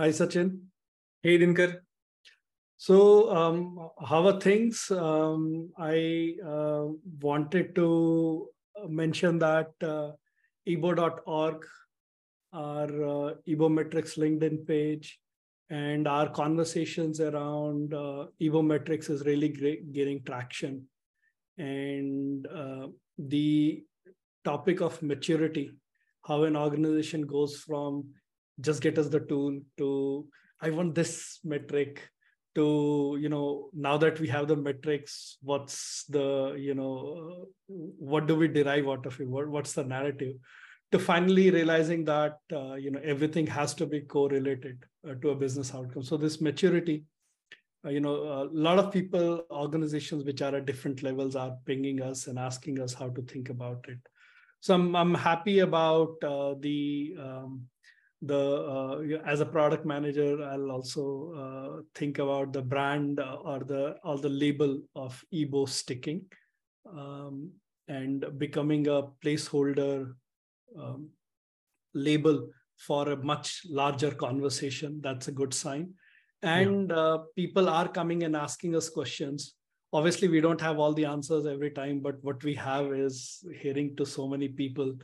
Hi, Sachin. Hey, Dinker. So, um, how are things? Um, I uh, wanted to mention that uh, EEBO.org, our uh, EEBO metrics LinkedIn page, and our conversations around uh, EEBO metrics is really great, gaining traction. And uh, the topic of maturity, how an organization goes from just get us the tool to I want this metric to you know now that we have the metrics what's the you know what do we derive out of it? What, what's the narrative? To finally realizing that uh, you know everything has to be correlated uh, to a business outcome. So this maturity uh, you know a lot of people organizations which are at different levels are pinging us and asking us how to think about it. So i'm, I'm happy about uh, the um, the uh, as a product manager i'll also uh, think about the brand uh, or the or the label of EEBO sticking um, and becoming a placeholder um, label for a much larger conversation. That's a good sign. And yeah. uh, people are coming and asking us questions. Obviously we don't have all the answers every time but what we have is hearing to so many people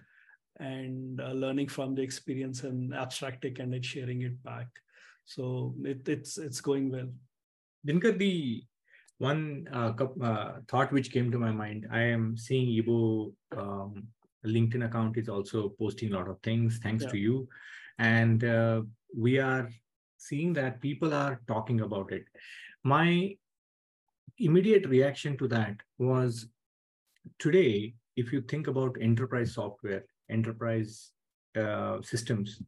and uh, learning from the experience and abstracting and sharing it back. So it, it's it's going well. Dinker, the one uh, uh, thought which came to my mind, I am seeing EEBO um, LinkedIn account is also posting a lot of things thanks yeah. to you, and uh, we are seeing that people are talking about it. My immediate reaction to that was today, if you think about enterprise software, enterprise uh, systems.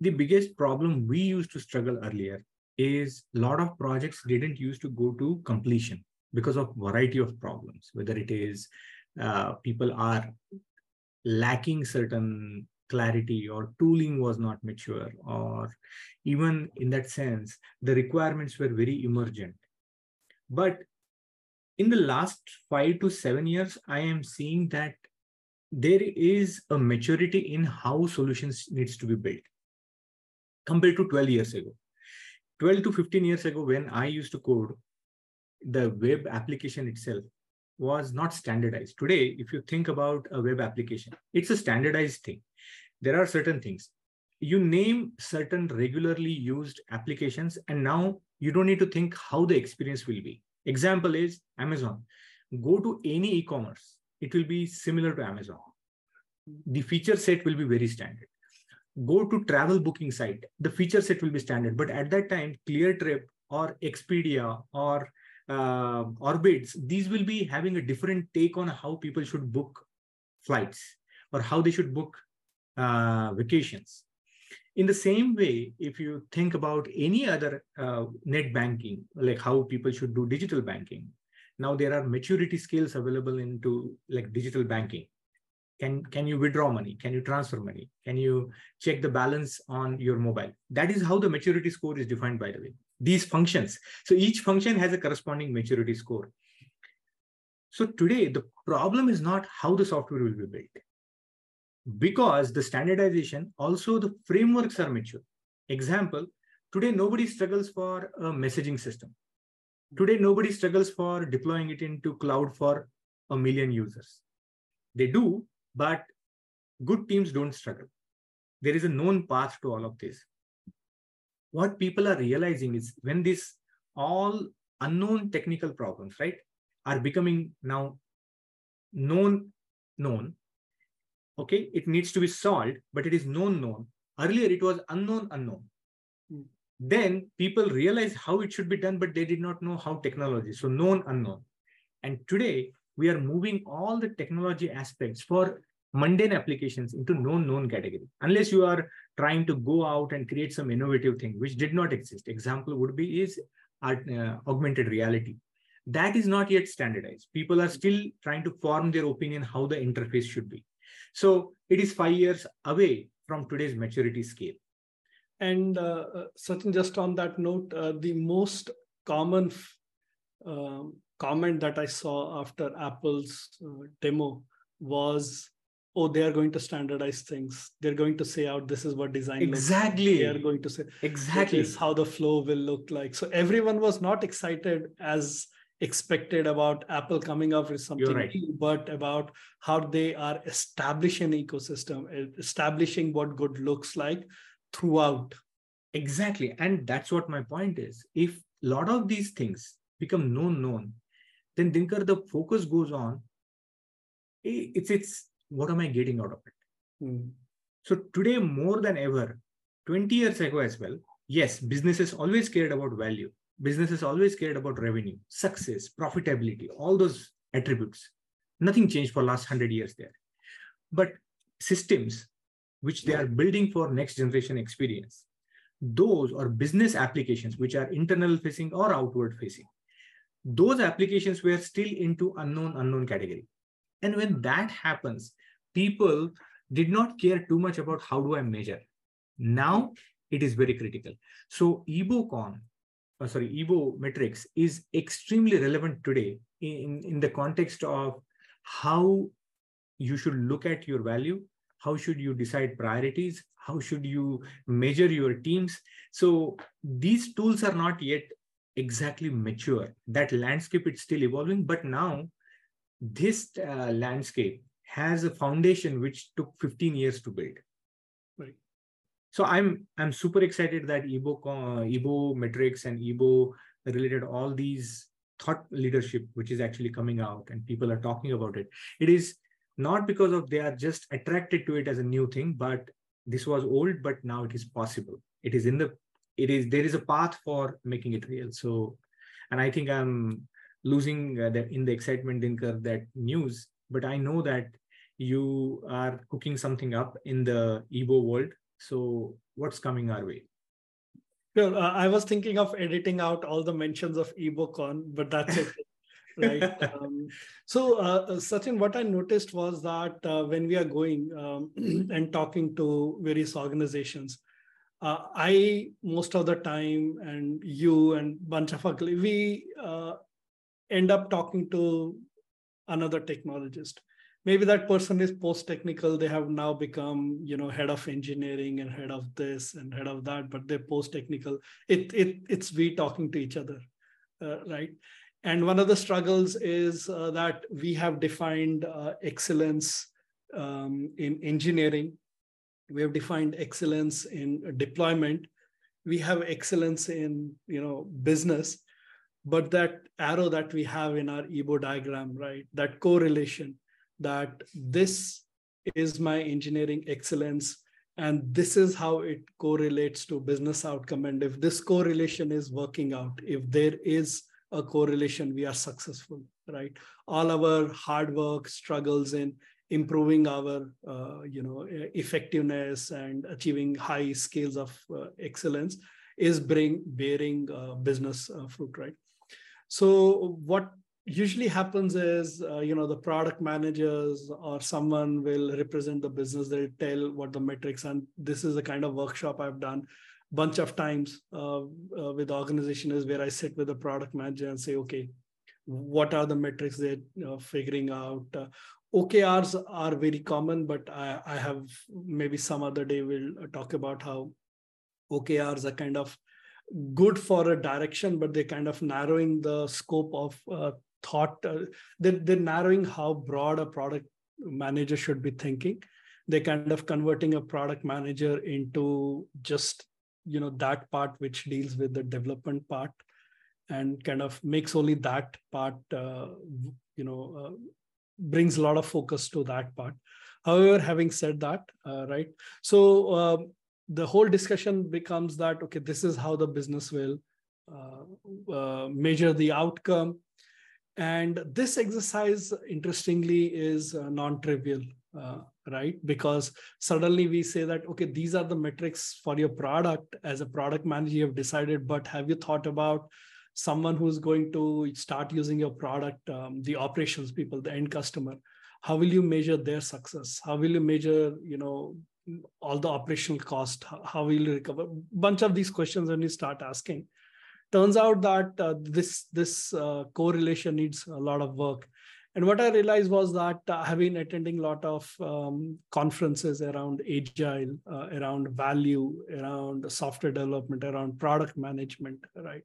The biggest problem we used to struggle earlier is a lot of projects didn't used to go to completion because of variety of problems, whether it is uh, people are lacking certain clarity or tooling was not mature or even in that sense the requirements were very emergent but in the last 5 to 7 years i am seeing that there is a maturity in how solutions needs to be built compared to 12 years ago. 12 to 15 years ago when i used to code the web application itself was not standardized. Today if you think about a web application it's a standardized thing. There are certain things. You name certain regularly used applications and now you don't need to think how the experience will be. Example is amazon. Go to any e-commerce it will be similar to Amazon. The feature set will be very standard. Go to travel booking site, the feature set will be standard. But at that time, ClearTrip or Expedia or uh, Orbitz, these will be having a different take on how people should book flights or how they should book uh, vacations. In the same way, if you think about any other uh, net banking, like how people should do digital banking, now there are maturity skills available into like digital banking. Can can you withdraw money? Can you transfer money? Can you check the balance on your mobile? That is how the maturity score is defined by the way. These functions. So each function has a corresponding maturity score. So today the problem is not how the software will be built. Because the standardization also the frameworks are mature. Example today nobody struggles for a messaging system Today, nobody struggles for deploying it into cloud for a million users. They do, but good teams don't struggle. There is a known path to all of this. What people are realizing is when these all unknown technical problems, right, are becoming now known, known. Okay, it needs to be solved, but it is known, known. Earlier, it was unknown, unknown then people realize how it should be done, but they did not know how technology. So known, unknown. And today we are moving all the technology aspects for mundane applications into known known category. Unless you are trying to go out and create some innovative thing which did not exist. Example would be is AR, uh, augmented reality. That is not yet standardized. People are still trying to form their opinion how the interface should be. So it is 5 years away from today's maturity scale and uh, uh, Sachin, just on that note, uh, the most common uh, comment that I saw after Apple's uh, demo was oh they are going to standardize things. They're going to say out this is what design exactly like. they are going to say exactly. this is how the flow will look like. So everyone was not excited as expected about apple coming up with something right. new, but about how they are establishing ecosystem establishing what good looks like throughout exactly and that's what my point is if a lot of these things become known known then Dinker, the focus goes on it's it's what am I getting out of it? Mm. So today, more than ever, 20 years ago as well, yes, businesses always cared about value. Businesses always cared about revenue, success, profitability, all those attributes. Nothing changed for last 100 years there. But systems which they are building for next generation experience, those or business applications which are internal facing or outward facing, those applications were still into unknown unknown category and when that happens, people did not care too much about how do I measure. Now it is very critical. So EEBOCon, uh, sorry, EEBO metrics is extremely relevant today in, in the context of how you should look at your value, how should you decide priorities, how should you measure your teams. So these tools are not yet exactly mature. That landscape is still evolving, but now this uh, landscape has a foundation which took 15 years to build right so i'm i'm super excited that EEBO uh, EEBO metrics and EEBO related all these thought leadership which is actually coming out and people are talking about it it is not because of they are just attracted to it as a new thing but this was old but now it is possible. It is in the it is there is a path for making it real. So and i think i'm losing uh, the, in the excitement Dinker that news but i know that you are cooking something up in the EEBO world. So what's coming our way? Sure uh, i was thinking of editing out all the mentions of EEBOCon but that's it right? Um, so uh, sachin what i noticed was that uh, when we are going um, and talking to various organizations uh, i most of the time and you and bunch of we uh, end up talking to another technologist. Maybe that person is post technical they have now become you know head of engineering and head of this and head of that but they're post technical it, it it's we talking to each other uh, right and one of the struggles is uh, that we have defined uh, excellence um, in engineering. We have defined excellence in deployment. We have excellence in you know business. But that arrow that we have in our EEBO diagram right that correlation that this is my engineering excellence and this is how it correlates to business outcome. And if this correlation is working out if there is a correlation we are successful right all our hard work struggles in improving our uh, you know effectiveness and achieving high scales of uh, excellence is bring bearing uh, business uh, fruit right so what usually happens is, uh, you know, the product managers or someone will represent the business. They'll tell what the metrics, and this is the kind of workshop I've done bunch of times uh, uh, with the organization is where I sit with the product manager and say, okay, what are the metrics they're figuring out? Uh, OKRs are very common, but I, I have maybe some other day we'll talk about how OKRs are kind of good for a direction, but they're kind of narrowing the scope of uh, thought. Uh, they're, they're narrowing how broad a product manager should be thinking. They're kind of converting a product manager into just you know that part which deals with the development part and kind of makes only that part uh, you know uh, brings a lot of focus to that part. However having said that uh, right so um, the whole discussion becomes that okay this is how the business will uh, uh, measure the outcome. And this exercise interestingly is uh, non-trivial right? Because suddenly we say that okay these are the metrics for your product. As a product manager you have decided but have you thought about someone who's going to start using your product um, the operations people the end customer? How will you measure their success? How will you measure you know all the operational cost? How will you recover? Bunch of these questions when you start asking. Turns out that uh, this this uh, correlation needs a lot of work And what I realized was that uh, I've been attending a lot of um, conferences around agile, uh, around value, around software development, around product management, right?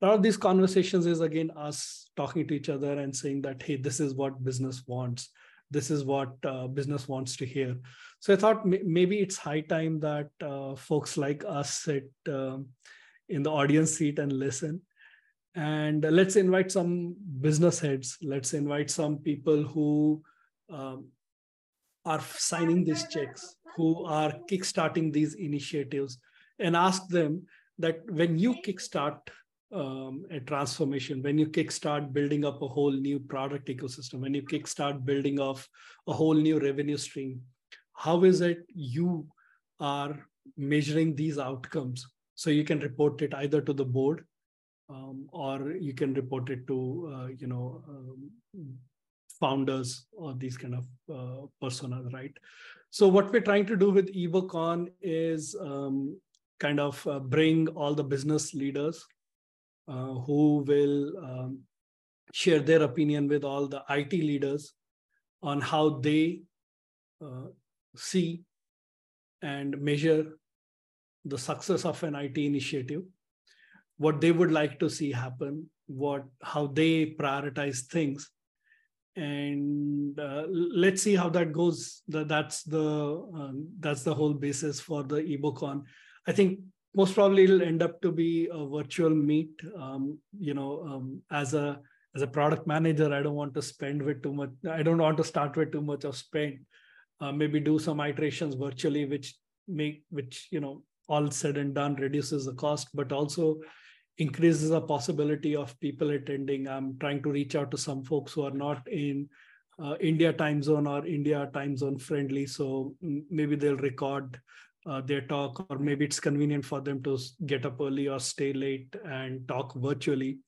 A lot of these conversations is again us talking to each other and saying that, hey, this is what business wants. This is what uh, business wants to hear. So I thought maybe it's high time that uh, folks like us sit um, in the audience seat and listen and let's invite some business heads. Let's invite some people who um, are signing these checks who are kickstarting these initiatives and ask them that when you kickstart um, a transformation when you kickstart building up a whole new product ecosystem when you kickstart building off a whole new revenue stream how is it you are measuring these outcomes? So you can report it either to the board um, or you can report it to uh, you know um, founders or these kind of uh, personas right? So what we're trying to do with EEBOCon is um, kind of uh, bring all the business leaders uh, who will um, share their opinion with all the it leaders on how they uh, see and measure the success of an it initiative what they would like to see happen what how they prioritize things. And uh, let's see how that goes. That's the um, that's the whole basis for the EEBOCon. I think most probably it'll end up to be a virtual meet. Um, you know um, as a as a product manager i don't want to spend with too much i don't want to start with too much of spend. Uh, maybe do some iterations virtually which make which you know all said and done reduces the cost but also increases the possibility of people attending. I'm trying to reach out to some folks who are not in uh, India time zone or India time zone friendly. So maybe they'll record uh, their talk, or maybe it's convenient for them to get up early or stay late and talk virtually.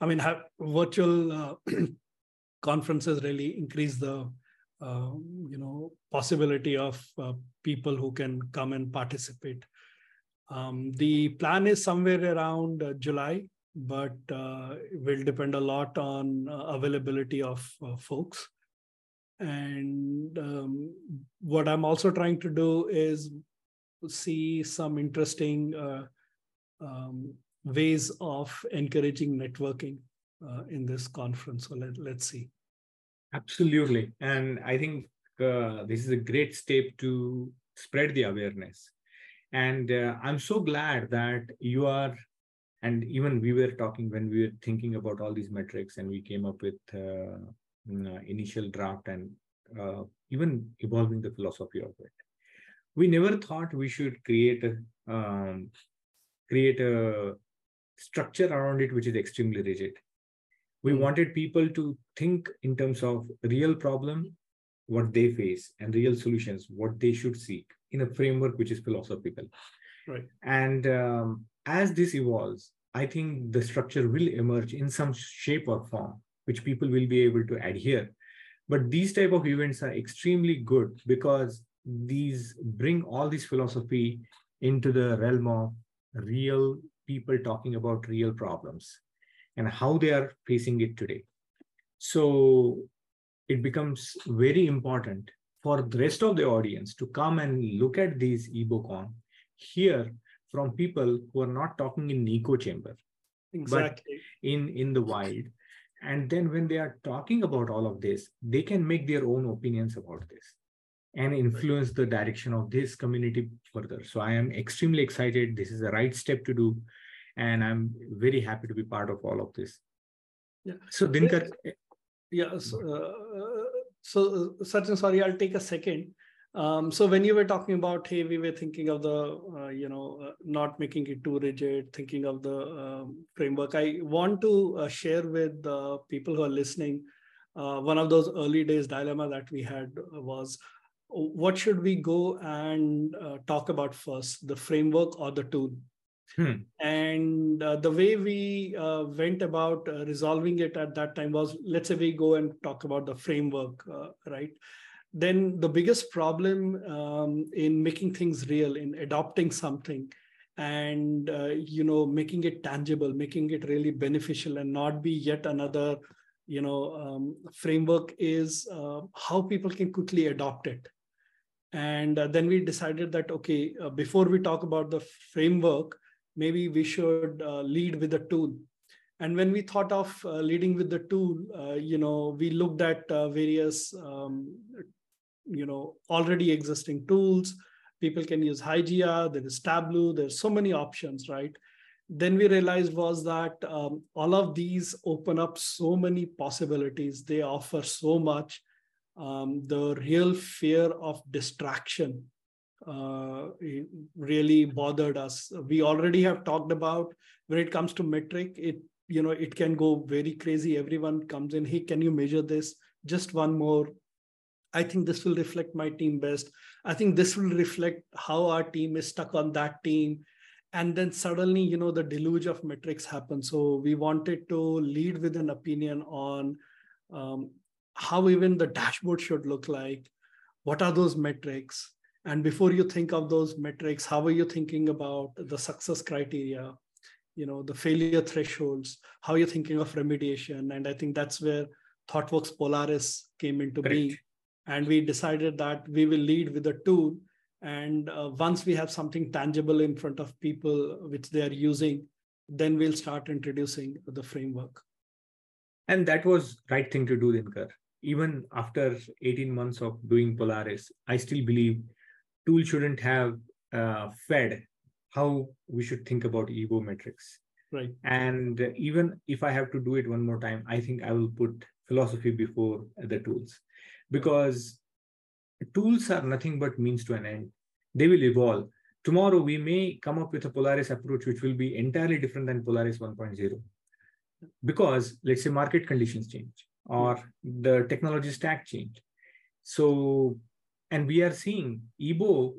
I mean, have virtual uh, conferences really increase the uh, you know possibility of uh, people who can come and participate. Um, the plan is somewhere around uh, July, but uh, it will depend a lot on uh, availability of uh, folks. And um, what I'm also trying to do is see some interesting uh, um, ways of encouraging networking uh, in this conference. So let, let's see. Absolutely. And I think this is a great step to spread the awareness and uh, i'm so glad that you are and even we were talking when we were thinking about all these metrics and we came up with uh, uh, initial draft and uh, even evolving the philosophy of it we never thought we should create a um, create a structure around it which is extremely rigid we mm. wanted people to think in terms of real problem what they face and real solutions what they should seek in a framework which is philosophical. Right. And um, as this evolves, I think the structure will emerge in some shape or form, which people will be able to adhere. But these type of events are extremely good because these bring all this philosophy into the realm of real people talking about real problems and how they are facing it today. So it becomes very important for the rest of the audience to come and look at these EEBOCon, hear from people who are not talking in echo chamber, exactly. but in, in the wild. And then when they are talking about all of this, they can make their own opinions about this and influence the direction of this community further. So I am extremely excited. This is the right step to do. And I'm very happy to be part of all of this. Yeah. So Dinker. Yeah. So, uh, so, Sachin, sorry, I'll take a second. Um, so when you were talking about, hey, we were thinking of the, uh, you know, uh, not making it too rigid, thinking of the um, framework. I want to uh, share with the people who are listening. Uh, one of those early days dilemma that we had was, what should we go and uh, talk about first, the framework or the tool? Hmm. And uh, the way we uh, went about uh, resolving it at that time was let's say we go and talk about the framework, uh, right? Then the biggest problem um, in making things real, in adopting something, and uh, you know making it tangible, making it really beneficial, and not be yet another you know um, framework is uh, how people can quickly adopt it and then we decided that okay before we talk about the framework maybe we should uh, lead with a tool and when we thought of uh, leading with the tool uh, you know we looked at various um, you know already existing tools people can use Hygieia there is Tableau, there's so many options, right? Then we realized was that um, all of these open up so many possibilities. They offer so much. Um, the real fear of distraction uh, really bothered us. We already have talked about when it comes to metric, it you know it can go very crazy. Everyone comes in, hey, can you measure this? Just one more I think this will reflect my team best. I think this will reflect how our team is stuck on that team. And then suddenly, you know, the deluge of metrics happens. So we wanted to lead with an opinion on um, how even the dashboard should look like. What are those metrics? And before you think of those metrics, how are you thinking about the success criteria? You know, the failure thresholds, how are you thinking of remediation? And I think that's where ThoughtWorks Polaris came into Correct. being and we decided that we will lead with a tool and uh, once we have something tangible in front of people which they are using then we'll start introducing the framework and that was right thing to do Dinker even after 18 months of doing polaris i still believe tool shouldn't have uh, fed how we should think about EEBO metrics right and even if i have to do it one more time i think i will put philosophy before the tools because tools are nothing but means to an end. They will evolve. Tomorrow, we may come up with a Polaris approach which will be entirely different than Polaris 1.0. Because, let's say, market conditions change or the technology stack change. So, and we are seeing EEBO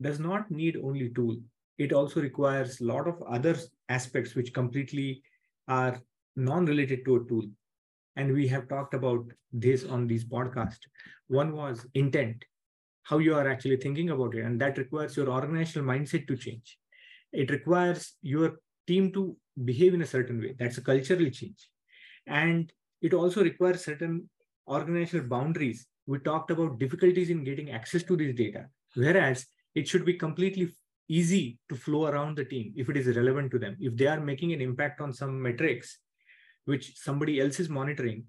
does not need only tool. It also requires a lot of other aspects which completely are non-related to a tool and we have talked about this on these podcasts. One was intent, how you are actually thinking about it, and that requires your organizational mindset to change. It requires your team to behave in a certain way. That's a cultural change, and it also requires certain organizational boundaries. We talked about difficulties in getting access to this data, whereas it should be completely easy to flow around the team if it is relevant to them. If they are making an impact on some metrics, which somebody else is monitoring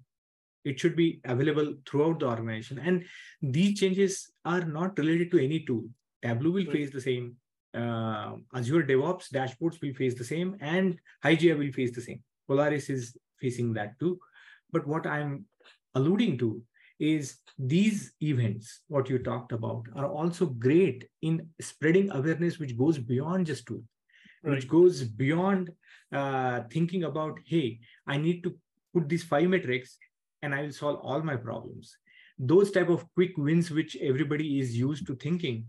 it should be available throughout the organization. And these changes are not related to any tool. Tableau will face the same uh, azure devops dashboards will face the same and Hygieia will face the same. Polaris is facing that too. But what i'm alluding to is these events what you talked about are also great in spreading awareness which goes beyond just tool right. which goes beyond uh, thinking about, hey, I need to put these five metrics and I will solve all my problems. Those type of quick wins, which everybody is used to thinking.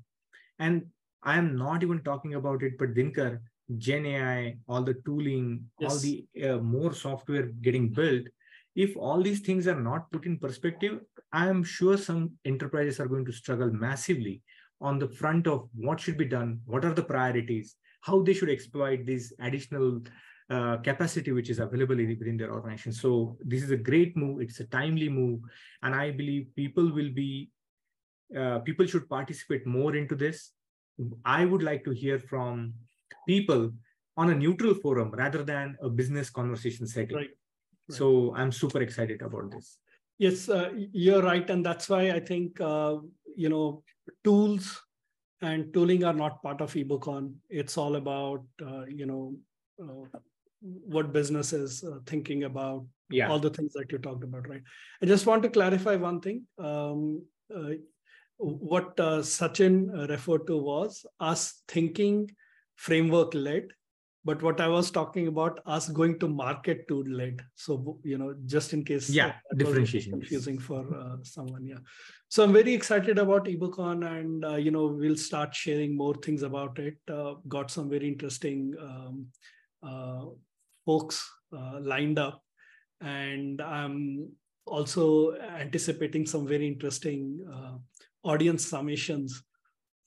And I am not even talking about it, but Dinker, Gen AI, all the tooling, yes. all the uh, more software getting built. If all these things are not put in perspective, I am sure some enterprises are going to struggle massively on the front of what should be done, what are the priorities, how they should exploit this additional uh, capacity which is available within their organization. So this is a great move. It's a timely move, and I believe people will be uh, people should participate more into this. I would like to hear from people on a neutral forum rather than a business conversation setting. Right. Right. So I'm super excited about this. Yes, uh, you're right, and that's why I think uh, you know tools and tooling are not part of EEBOCon. It's all about uh, you know uh, what business is uh, thinking about. Yeah. All the things that you talked about, right? I just want to clarify one thing. Um, uh, what uh, Sachin referred to was us thinking framework led but what i was talking about us going to market to led so you know just in case yeah differentiation confusing for uh, someone yeah. So i'm very excited about EEBOCon and uh, you know we'll start sharing more things about it. Uh, got some very interesting um, uh, folks uh, lined up. And i'm also anticipating some very interesting uh, audience summations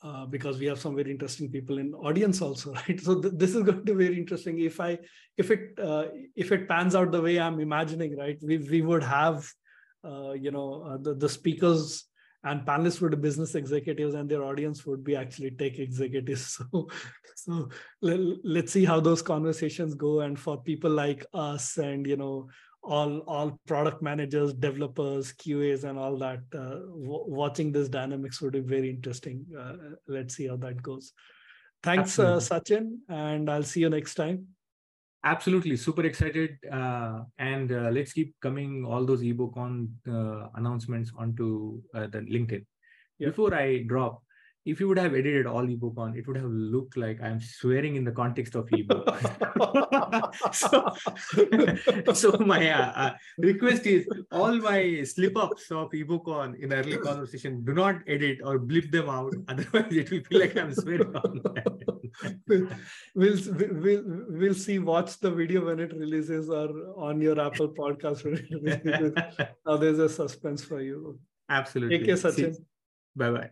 uh, because we have some very interesting people in audience also, right? So th- this is going to be very interesting. If I, if it, uh, if it pans out the way I'm imagining, right, we we would have, uh, you know, uh, the the speakers and panelists would be business executives, and their audience would be actually tech executives. So, so let, let's see how those conversations go. And for people like us, and you know, all all product managers developers qas and all that uh, w- watching this dynamics would be very interesting. Uh, let's see how that goes. Thanks uh, sachin and i'll see you next time. Absolutely. Super excited uh, and uh, let's keep coming all those EEBOCon uh, announcements onto the linkedin. Yeah. before i drop if you would have edited all EEBOCon, it would have looked like I'm swearing in the context of ebook. so, so my uh, uh, request is all my slip-ups of EEBOCon in early conversation, do not edit or blip them out. Otherwise, it will feel like I'm swearing on we'll, we'll, we'll, we'll see. Watch the video when it releases or on your Apple podcast. now there's a suspense for you. Absolutely. Take care, Sachin. Bye-bye.